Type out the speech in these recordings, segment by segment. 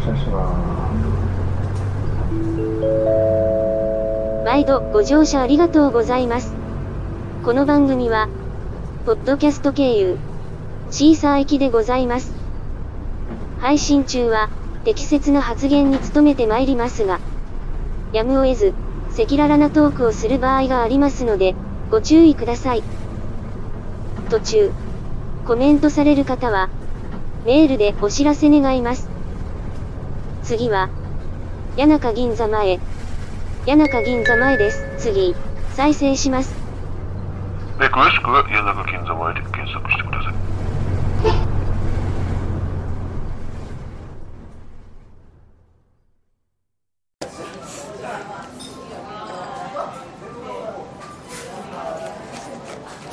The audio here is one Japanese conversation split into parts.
車します毎度ご乗車ありがとうございます。この番組は、ポッドキャスト経由、シーサー駅でございます。配信中は、適切な発言に努めてまいりますが、やむを得ず、赤裸々なトークをする場合がありますので、ご注意ください。途中、コメントされる方は、メールでお知らせ願います。次は、谷中銀座前、谷中銀座前です。次、再生します。で詳しくは谷中銀座前で検索してください。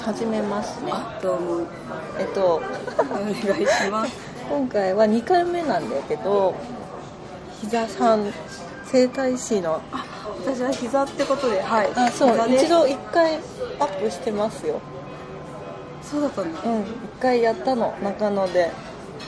はじめましてどうも。えっと お願いします。今回は2回目なんだけど膝さん整体師の私は膝ってことではい。あそう一度1回アップしてますよ。そうだったんだ。うん1回やったの中野で。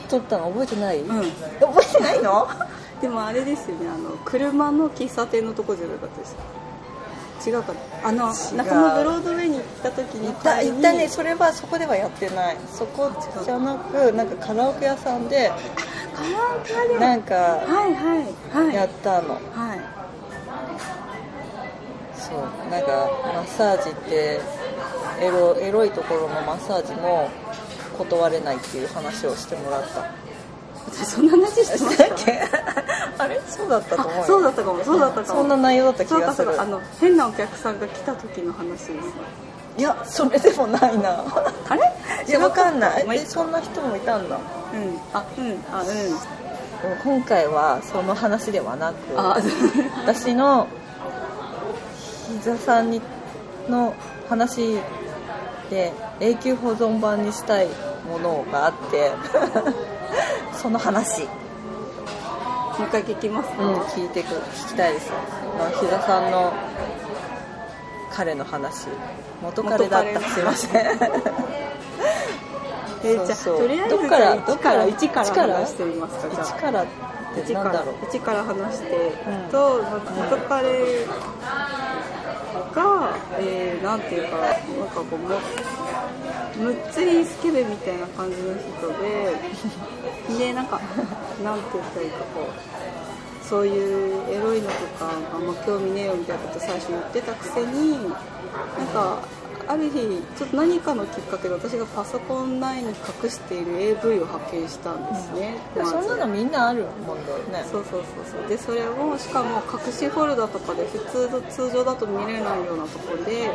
撮ったの覚えてない、うん。覚えてないの？でもあれですよねあの車の喫茶店のとこじゃなかったです違うかな？あの中野ブロードウェイに行った時に行った行ったね。それはそこではやってない。そこじゃなくなんかカラオケ屋さんでなんかはいはいはい。やったの。はい。そうなんかマッサージってエロエロいところのマッサージも断れないっていう話をしてもらった。私そんな話してました？だっけ？あれ？そうだったと思うそうだったかもそうだったかも。そんな内容だった気がする。あの変なお客さんが来た時の話ですねいやそれでもないな。あれ？いやわかんない。まあえそんな人もいたんだ。うん。あうん。あうん。今回はその話ではなくあ私の膝さんにの話で永久保存版にしたいものがあって その話、もう一回聞きます。か、うん、聞いてく聞きたいです。まあ膝さんの彼の話元彼だった。すいません。えーじゃあとりあえずどっから1からどっ1から一から？話してみますかじゃあ。1からって1からなんだろう。1から話してうん。と、まあ元彼が、えー、なんていうかなんかこうもむっつりスケベみたいな感じの人で でなんかなんて言ったらいいかこうそういうエロいのとかあんま興味ねえよみたいなこと最初言ってたくせになんかある日ちょっと何かのきっかけで私がパソコン内に隠している AV を発見したんですね、でもまずそんなのみんなあるもんだよね。そうそうそうそう。でそれをしかも隠しフォルダとかで普通の通常だと見れないようなところで,、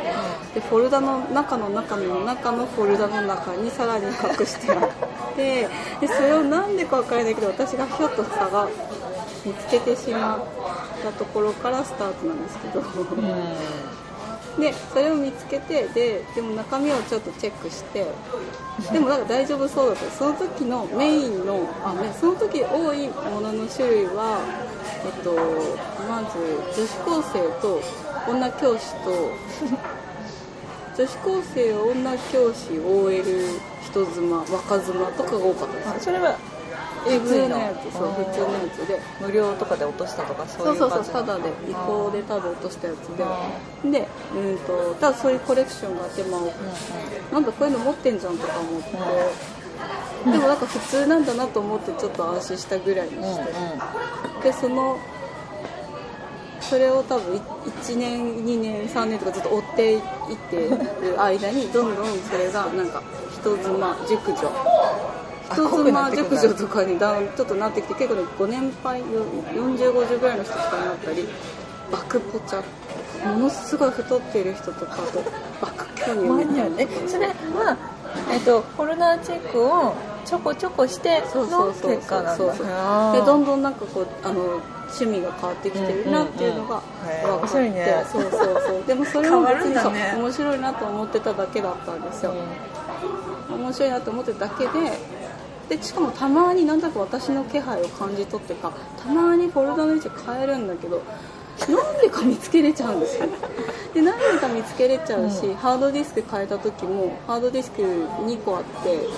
でフォルダの中の中の中のフォルダの中にさらに隠してあってでそれをなんでか分からないけど私がひょっと探見つけてしまったところからスタートなんですけど、でそれを見つけてででも中身をちょっとチェックしてでもなんか大丈夫そうだった。その時のメインのあねその時多いものの種類はえっとまず女子高生と女教師と 女子高生女教師 OL 人妻若妻とかが多かったです。あそれは普 AV 通ののやつそう普通のやつで無料とかで落としたとかそうそいうう感じそうそうただで違法でただ落としたやつで。でうんとただそういうコレクションがあってまあなんだこういうの持ってんじゃんとか思って、でもなんか普通なんだなと思ってちょっと安心したぐらいにして、でそのそれを多分1年2年3年とかずっと追っていってる間にどんどんそれがなんか人妻熟女人妻熟女とかにだんちょっとなってきて結構ねご年配4050ぐらいの人とかになったりバクポチャものすごい太っている人とかあとバク巨乳マニアえそれはえっとフォルダーチェックをちょこちょこしてそうそのうそう結果なんだそう。そうあーでどんどんなんかこうあの趣味が変わってきてるなっていうのが分かって、白いね。そうそうそう。でもそれも別にそう、ね。面白いなと思ってただけだったんですよ、面白いなと思ってただけででしかもたまになんだか私の気配を感じ取ってかたまにフォルダの位置変えるんだけどなんでか見つけれちゃうんですよ。で何でか見つけれちゃうし、ハードディスク変えた時もハードディスク2個あって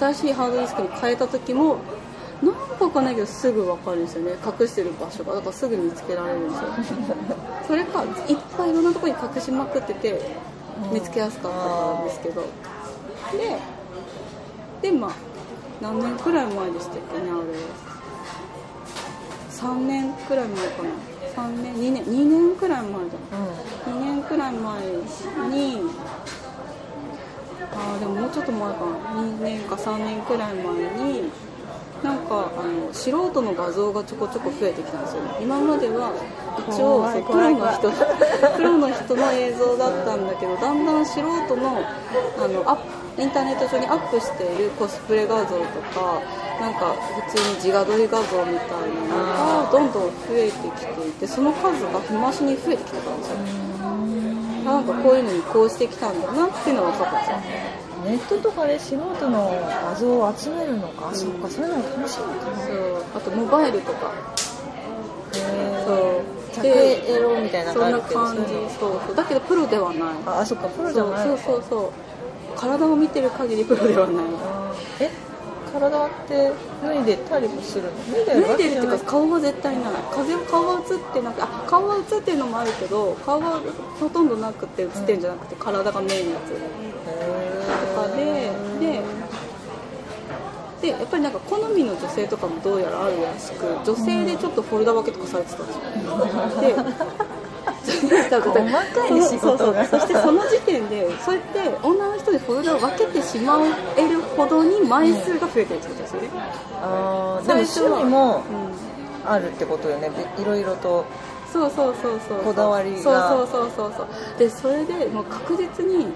新しいハードディスクに変えた時もなんかわかんないけどすぐ分かるんですよね。隠してる場所が。だからすぐ見つけられるんですよ。それかいっぱいいろんなところに隠しまくってて見つけやすかったからですけど。ででまあ何年くらい前でしたっけねあれ。3年くらい前かな。3年2年2年くらい前じゃん。2年くらい前にあーでももうちょっと前かな。2年か3年くらい前になんかあの素人の画像がちょこちょこ増えてきたんですよね。今までは一応プロの人 プロの人の映像だったんだけどだんだん素人のあのアップインターネット上にアップしているコスプレ画像とかなんか普通に自画撮り画像みたいなのがどんどん増えてきていてその数が日増しに増えてきてたんですよ。あなんかこういうのにこうしてきたんだなっていうのが分かったんですよネットとかで素人の画像を集めるのか、あそっかそういうのが楽しいのかな。そう。あとモバイルとか。へそう。ー着エロみたいなのそんな感じ。そうそう。だけどプロではない。ああそっかプロじゃない。そうそうそう。体を見てる限りプロではない。え？体って脱いでたりもするの？脱いでる脱いでるっていうかか顔は絶対ない。風顔は映ってなくてあ顔は映ってるのもあるけど顔はほとんどなくて映ってるんじゃなくて体がメインのやつ。とかでででやっぱりなんか好みの女性とかもどうやらあるらしく女性でちょっとフォルダ分けとかされてたんですよ。で細 細かい仕事がそうそう。そしてその時点でそうやって女の人でフォルダを分けてしまえるほどに枚数が増えてるってことですよね、あーでも趣味もうん。あるってことよね。べいろいろとそうそうそうそう。こだわりが。そうそうそうそうそう。でそれでもう確実に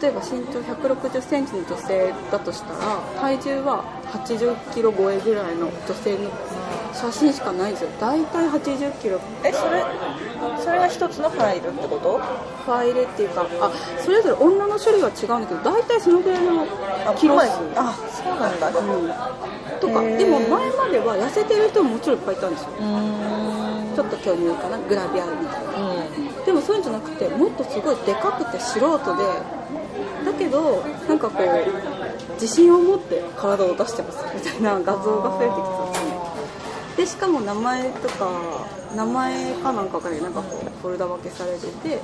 例えば身長1 6 0ンチの女性だとしたら体重は8 0キロ超えぐらいの女性の写真しかないんですよ。大体8 0キロ。えそれそれが一つのファイルってこと？ファイルっていうかあそれぞれ女の種類は違うんだけど大体そのぐらいのキロ数。あそうなんだ。うん。とかでも前までは痩せてる人ももちろんいっぱいいたんですよ。ちょっと巨乳かな？グラビアみたいな。うん。でもそういうんじゃなくてもっとすごいでかくて素人でだけどなんかこう自信を持って体を出してますみたいな画像が増えてきたんですね。でしかも名前とか名前かなんかがなんかこうフォルダ分けされてて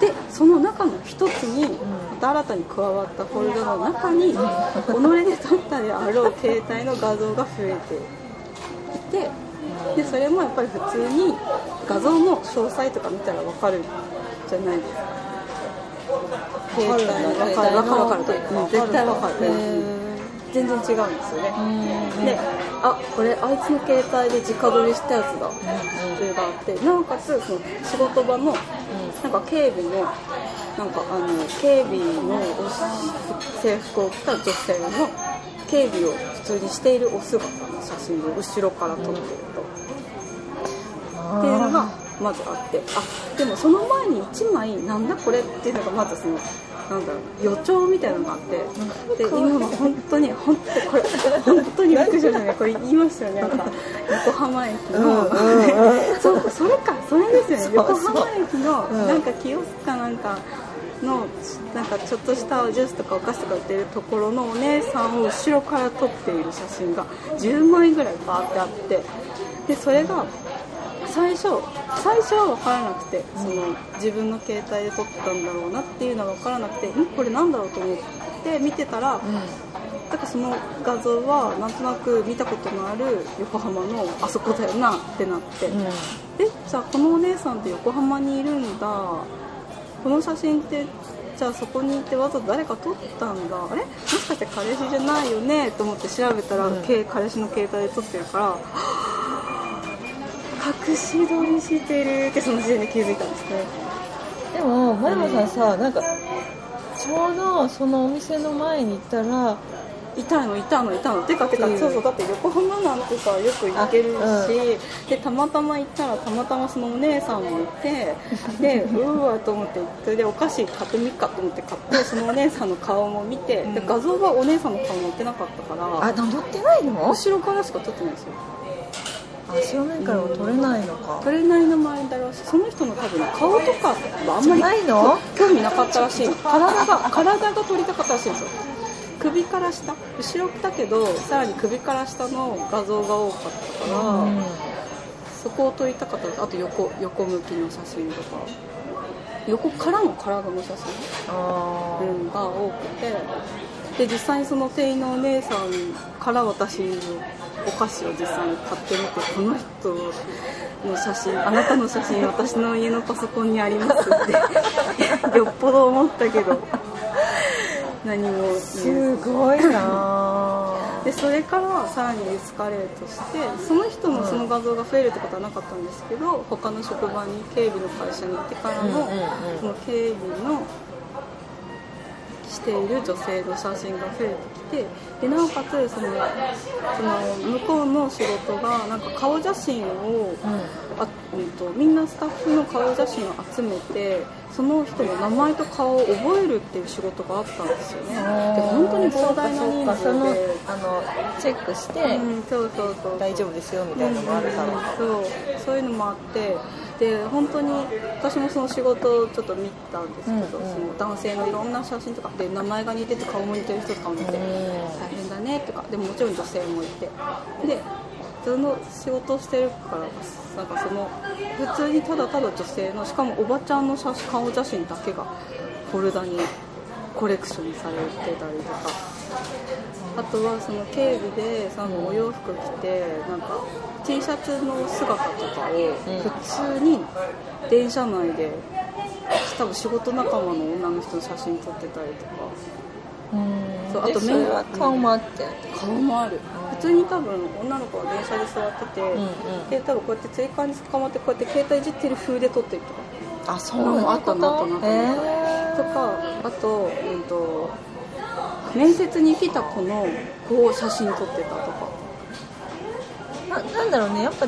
でその中の一つにまた新たに加わったフォルダの中に己で撮ったであろう携帯の画像が増えていてでそれもやっぱり普通に画像の詳細とか見たら分かるじゃないですか。携帯の分かる分かる分かる。うん絶対分かる。全然違うん。ですよねであこれあいつの携帯で直撮りしたやつだ。っていうのがあってなおかつその仕事場のなんか警備のなんかあの警備のお制服を着た女性の警備を普通にしているお姿の写真を後ろから撮ってると。っていうのがまずあって。あでもその前に1枚なんだこれっていうのがまずそのなんだろう予兆みたいなのがあってで今の本当に本当にこれ本当にびっくりしましたねこれ言いましたよねなんか横浜駅の。そうそれかそれですよね。横浜駅のうん。なんかキオスクかなんかのなんかちょっとしたジュースとかお菓子とか売ってるところのお姉さんを後ろから撮っている写真が10枚ぐらいバーってあってでそれが最初最初は分からなくてその自分の携帯で撮ったんだろうなっていうのは分からなくてん？これなんだろうと思って見てたら、だからその画像はなんとなく見たことのある横浜のあそこだよなってなって、えじゃあこのお姉さんって横浜にいるんだ。この写真ってじゃあそこにいてわざと誰か撮ったんだ。あれ？もしかして彼氏じゃないよね？と思って調べたら、け彼氏の携帯で撮ってるからはぁ隠し撮りしてるってその時点で気づいたんですね。でも前山さんさなんかちょうどそのお店の前に行ったらいたのいたのいたの。てかてかっていう。そうそうだって横浜なんてさよく行けるし、あでたまたま行ったらたまたまそのお姉さんもいて でうーわと思ってそれでお菓子買ってみっかと思って買ってそのお姉さんの顔も見て、で画像はお姉さんの顔載ってなかったからあ乗ってないの？後ろからしか撮ってないんですよあ正面からは撮れないのか。それなりの周りだろうしその人の多分顔とかはあんまりないの？興味なかったらしいの。体が？体が撮りたかったらしいんですよ。首から下。後ろだけどさらに首から下の画像が多かったから、うん。そこを撮りたかった。あと横横向きの写真とか。横からの体の写真、うん、が多くて。で実際にその店員のお姉さんから私のお菓子を実際に買ってみてこの人の写真あなたの写真私の家のパソコンにありますって。よっぽど思ったけど。何もすごいな。でそれからさらにエスカレートしてその人のその画像が増えるってことはなかったんですけど他の職場に警備の会社に行ってからの、その警備のしている女性の写真が増えてきてでなおかつそのその向こうの仕事がなんか顔写真を、あうん、とみんなスタッフの顔写真を集めてその人の名前と顔を覚えるっていう仕事があったんですよね。で本当に膨大な人数そので。あのチェックして、うん、そうそうそう大丈夫ですよみたいなのもあるから、うんうんそうそういうのもあって。で本当に私もその仕事をちょっと見たんですけど、うんうん。その男性のいろんな写真とかで名前が似てて顔も似てる人とかもいて、うん。大変だねとか。でももちろん女性もいて。でその仕事をしてるからなんかその普通にただただ女性のしかもおばちゃんの写真顔写真だけがフォルダにコレクションされてたりとか。あとはその警備でそのお洋服着てなんか T シャツの姿とかを普通に電車内で多分仕事仲間の女の人の写真撮ってたりとか。うんそうあとでそれは顔もあって、顔もある普通に多分女の子は電車で座ってて、んうん。で多分こうやってつり革に捕まってこうやって携帯いじってる風で撮ってる。とかあそう。いうことあったなあった？なあっとかあと,、うん、と面接に来た子の子を写真撮ってたとか。ななんだろうね。やっぱ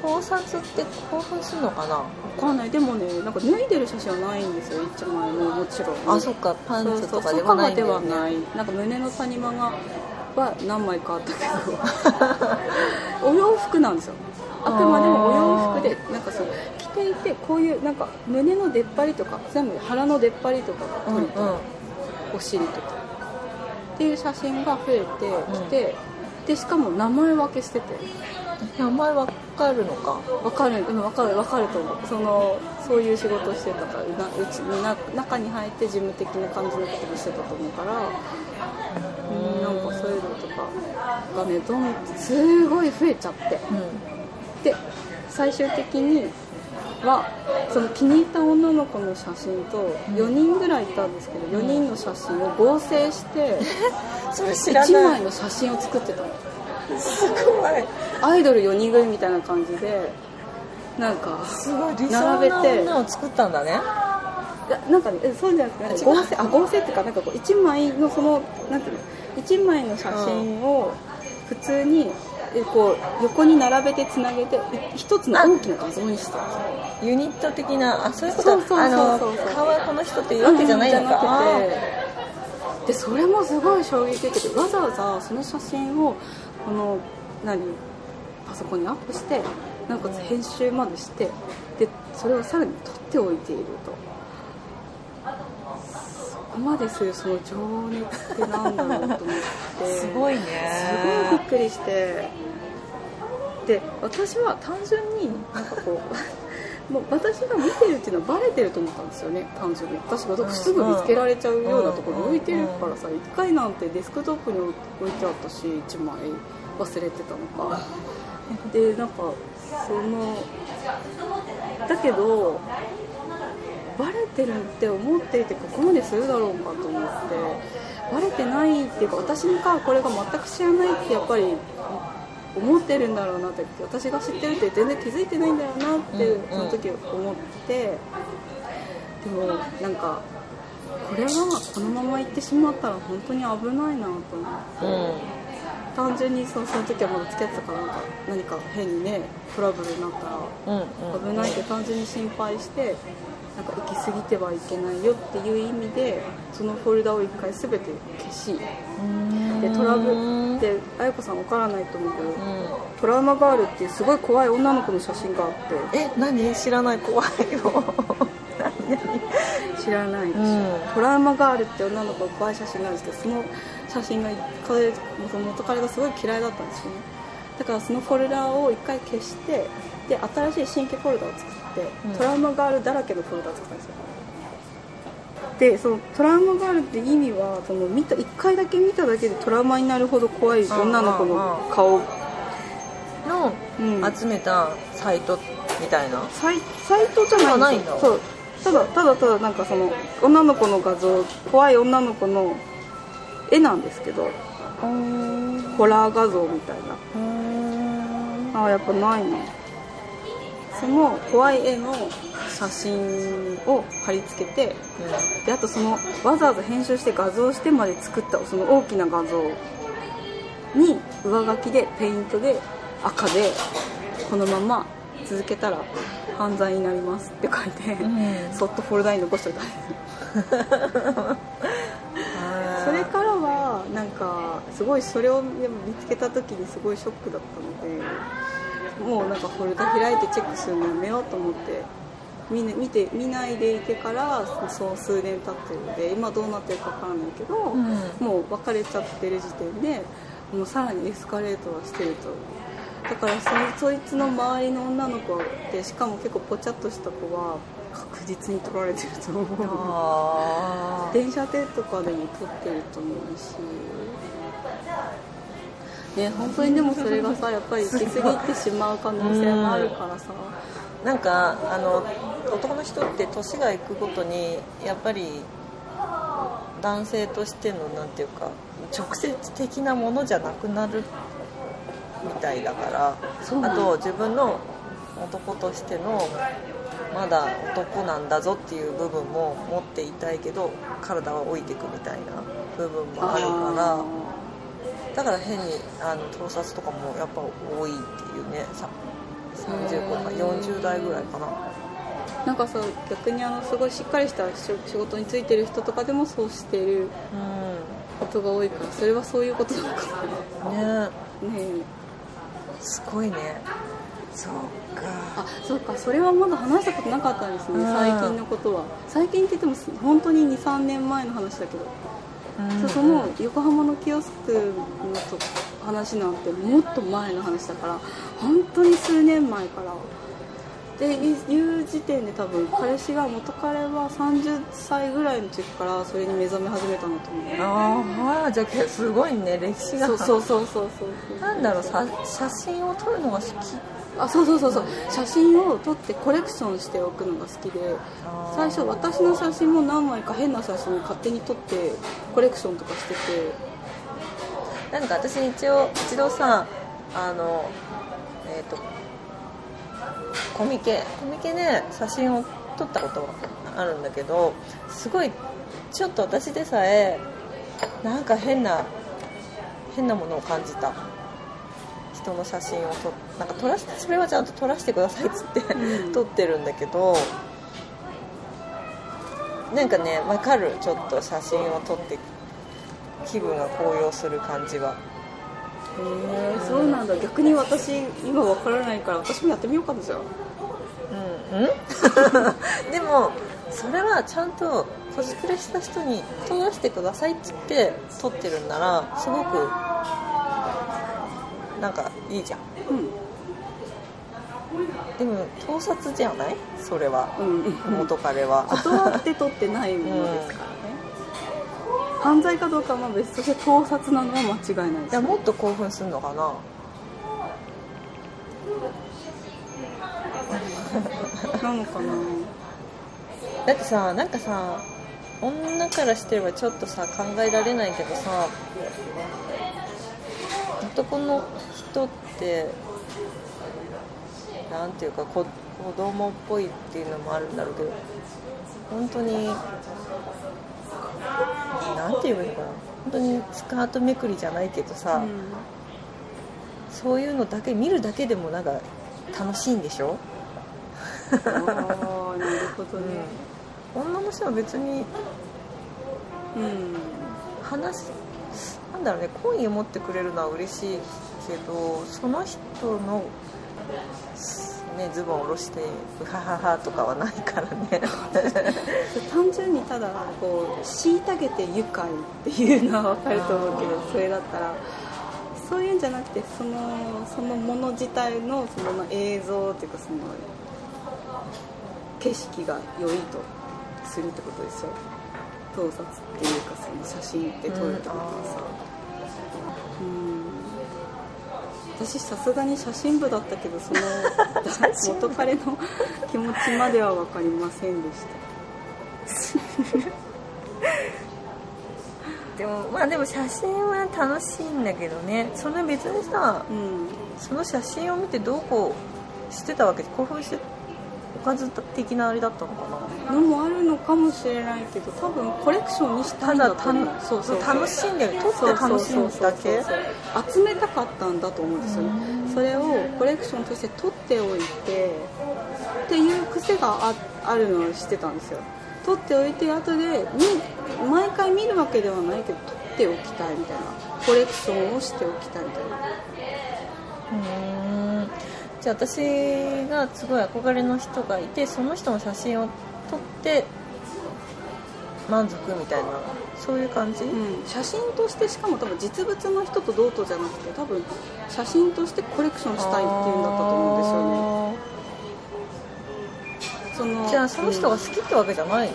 盗撮って興奮するのかな？わかんない。でもねなんか脱いでる写真はないんですよ。一枚ももちろん。あそっか。パンツとかそうそうではないんだそこまでよねはない。なんか胸の谷間がは何枚かあったけど。お洋服なんですよ。あくまでもお洋服でなんかそう着ていてこういうなんか胸の出っ張りとか全部腹の出っ張りとかがうんうん。撮れた、お尻とか。っていう写真が増えてきて、でしかも名前分けしてて。名前わかるのか。分かる。うん分かる分かると思う。そのそういう仕事をしてたからなうちにな中に入って事務的な感じのこともしてたと思うから。うんなんかそういうのとかがねどんすごい増えちゃって。うん。で最終的にはその気に入った女の子の写真と4人ぐらいいたんですけど4人の写真を合成して それ知1らない。枚の写真を作ってたの。すごい。アイドル4人組みたいな感じでなんかすごい理想並べなて。女を作ったんだね。なんかねえそうじゃなくて合成あ合成っていうかなんかこう1枚のそのなんていうの1枚の写真を普通にえこう横に並べてつなげてい一つの大きな画像にした。んですよユニット的なあそういうこと？そうそうそうそう顔はこの人っていうわけじゃないのか、うんじゃなくてでそれもすごい衝撃的。でわざわざその写真をこの何？パソコンにアップしてなおかつ編集までしてでそれをさらに撮っておいていると。そこまでするその情熱ってなんだろうと思って。すごいね。すごいびっくりして。で私は単純になんかこう もう私が見てるっていうのはバレてると思ったんですよね単純に。私がすぐ見つけられちゃうようなところに置いてるからさ1回なんてデスクトップに置いてあったし1枚忘れてたのか。でなんかそのだけどバレてるって思っていてここまでするだろうかと思ってバレてないっていうか私がこれが全く知らないってやっぱり思ってるんだろうなって私が知ってるって全然気づいてないんだよなってその時思って。でもなんかこれはこのまま行ってしまったら本当に危ないなと思って。うん単純にその時はまだ付き合ってたからなんか何か変にねトラブルになったら危ないって単純に心配してなんか行き過ぎてはいけないよっていう意味でそのフォルダを一回全て消しでトラブで綾子さん分からないと思うけどうん。トラウマガールっていうすごい怖い女の子の写真があって。え何？知らない。怖いよ何知らないでしょ、うん。トラウマがあるって女の子が怖い写真なんですけどその写真が彼元彼がすごい嫌いだったんですよね。だからそのフォルダを一回消してで新しい新規フォルダを作って、うん。トラウマがあるだらけのフォルダを作ったんですよ。でそのトラウマがあるって意味はその見た1回だけ見ただけでトラウマになるほど怖い女の子の顔、のうん集めたサイトみたいな？サイサイトじゃないないんだ。そうただただただなんかその女の子の画像怖い女の子の絵なんですけどホラー画像みたいな。あーやっぱないな。その怖い絵の写真を貼り付けてであとそのわざわざ編集して画像してまで作ったその大きな画像に上書きでペイントで赤でこのまま続けたら犯罪になりますって書いて、ん。そっとフォルダに残しておいた。んですよそれからはなんかすごいそれを見つけた時にすごいショックだったのでもうなんかフォルダ開いてチェックするのやめようと思って見,、ね、見て見ないでいてからそう数年経ってるので今どうなってるかわからないけど、ん。もう別れちゃってる時点でもうさらにエスカレートはしてるとだからそそいつの周りの女の子ってしかも結構ぽちゃっとした子は確実に取られてると思う。電車でとかでも撮ってると思うし。ね本当にでもそれがさやっぱり行き過ぎてしまう可能性もあるからさ、なんかあの男の人って年がいくごとにやっぱり男性としてのなんていうか直接的なものじゃなくなるみたいだからあと自分の男としてのまだ男なんだぞっていう部分も持っていたいけど体は置いていくみたいな部分もあるからだから変にあの盗撮とかもやっぱ多いっていうね。さ30個か40代ぐらいかな。なんかさ逆にあのすごいしっかりした仕仕事についてる人とかでもそうしてるうことが多いからそれはそういうことなのかな。ねえすごいね。そうか。あそうか。それはまだ話したことなかったんですね、うん。最近のことは。最近って言っても本当に23年前の話だけど。そうその横浜のキオスクのと話なんてもっと前の話だから本当に数年前からでいう時点で多分彼氏が元彼は30歳ぐらいの時からそれに目覚め始めたんだと思う。ああじゃあすごいね歴史が。そうそうそうそうそう。なんだろうさ写真を撮るのが好き。あそうそうそうそう。写真を撮ってコレクションしておくのが好きで最初私の写真も何枚か変な写真勝手に撮ってコレクションとかしてて。なんか私一応一度さあのえっ、とコミケ。コミケで写真を撮ったことはあるんだけどすごいちょっと私でさえなんか変な変なものを感じた。人の写真を撮なんか撮らせてそれはちゃんと撮らせてくださいっつって、うん。撮ってるんだけどなんかね分かる。ちょっと写真を撮って気分が高揚する感じはそうなんだ。逆に私今わからないから私もやってみようかなじゃあ。うん、うん、でもそれはちゃんとコスプレした人に撮らせてくださいって言って撮ってるんならすごくなんかいいじゃん。うん。でも盗撮じゃない？それは。うん。元彼は。断って撮ってないものですから。ね、犯罪かどうかはまあ別として盗撮なのは間違いない。ですいやもっと興奮するのかな。なのかな。だってさなんかさ女からしてればちょっとさ考えられないけどさ男の人ってなんていうか子子供っぽいっていうのもあるんだろうけど本当になんて言えばいいのかな。本当にスカートめくりじゃないけどさ、そういうのだけ見るだけでもなんか楽しいんでしょ？ああなるほどね。女の人は別にうん。話なんだろうね好意を持ってくれるのは嬉しいけどその人のね、ズボン下ろしてうはははとかはないからね。単純にただこう虐げて愉快っていうのは分かると思うけどそれだったらそういうんじゃなくてそのそのもの自体のその映像っていうかその景色が良いとするってことですよ。盗撮っていうかその写真って撮るってことはさうん私さすがに写真部だったけどその 元彼の気持ちまでは分かりませんでした。でもまあでも写真は楽しいんだけどね。それ別にさうん。その写真を見てどうこうしてたわけ？で興奮しておかず的なあれだったのかな？のもかもしれないけど多分コレクションにしたいんだと思う。そうそう。楽しんでる撮って楽しむだけ。集めたかったんだと思うんですよ。ねそれをコレクションとして取っておいてっていう癖がああるのを知ってたんですよ。取っておいて後で見毎回見るわけではないけど取っておきたいみたいな。コレクションをしておきたいみたいな。ん。じゃあ私がすごい憧れの人がいてその人の写真を撮って満足みたいなそういう感じ、うん、写真としてしかも多分実物の人と同等じゃなくて多分写真としてコレクションしたいっていうんだったと思うんですよね。そのじゃあその人が好きってわけじゃない？の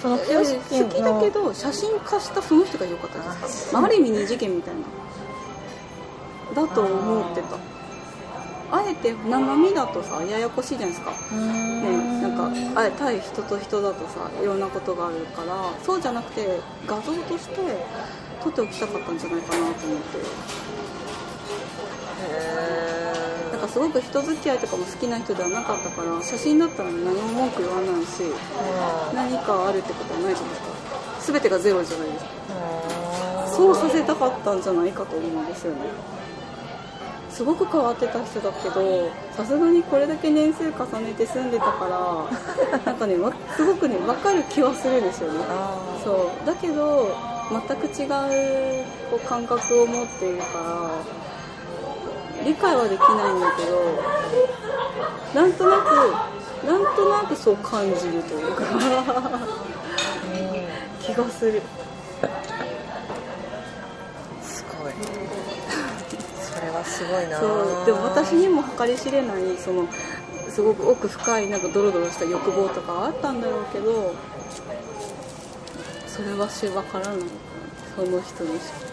その？好清きだけど写真化したその人が良かった。ですか、まあ、ある意味二次元みたいな。だと思ってた。あえて生身だとさややこしいじゃないですか。ね、かあえ対人と人だとさいろんなことがあるからそうじゃなくて画像として撮っておきたかったんじゃないかなと思って。なんかすごく人付き合いとかも好きな人ではなかったから写真だったら何も文句言わないし何かあるってことはないじゃないですか全てがゼロじゃないですか。そうさせたかったんじゃないかと思うんですよねすごく変わってた人だけどさすがにこれだけ年数重ねて住んでたから なんかねわすごくね分かる気はするんですよね。そう。だけど全く違うこう感覚を持っているから理解はできないんだけどなんとなくなんとなくそう感じるというか。気がするすごいなそうでも私にも計り知れないそのすごく奥深いなんかドロドロした欲望とかはあったんだろうけどそれはし分からないその人にしか。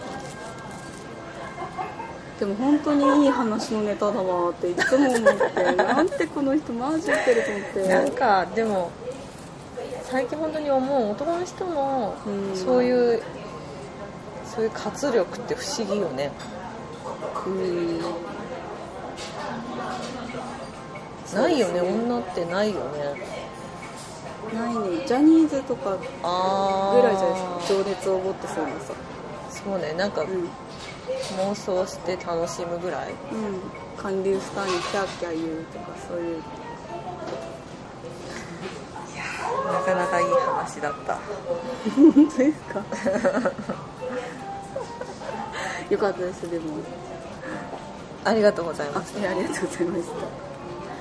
でも本当にいい話のネタだわっていつも思ってなんてこの人マジってると思って。なんかでも最近本当に思う男の人のうん。そういうそういう活力って不思議よね。うんないよね。そうです女ってないよね。ないね。ジャニーズとかあぐらいじゃない？ですか情熱を持ってそうなさ。そうね。なんかうん、うん、妄想して楽しむぐらい。韓流スターにキャーキャー言うとかそういう。なかなかいい話だった。本当ですか？よかったですでもありがとうございます。ありがとうございました。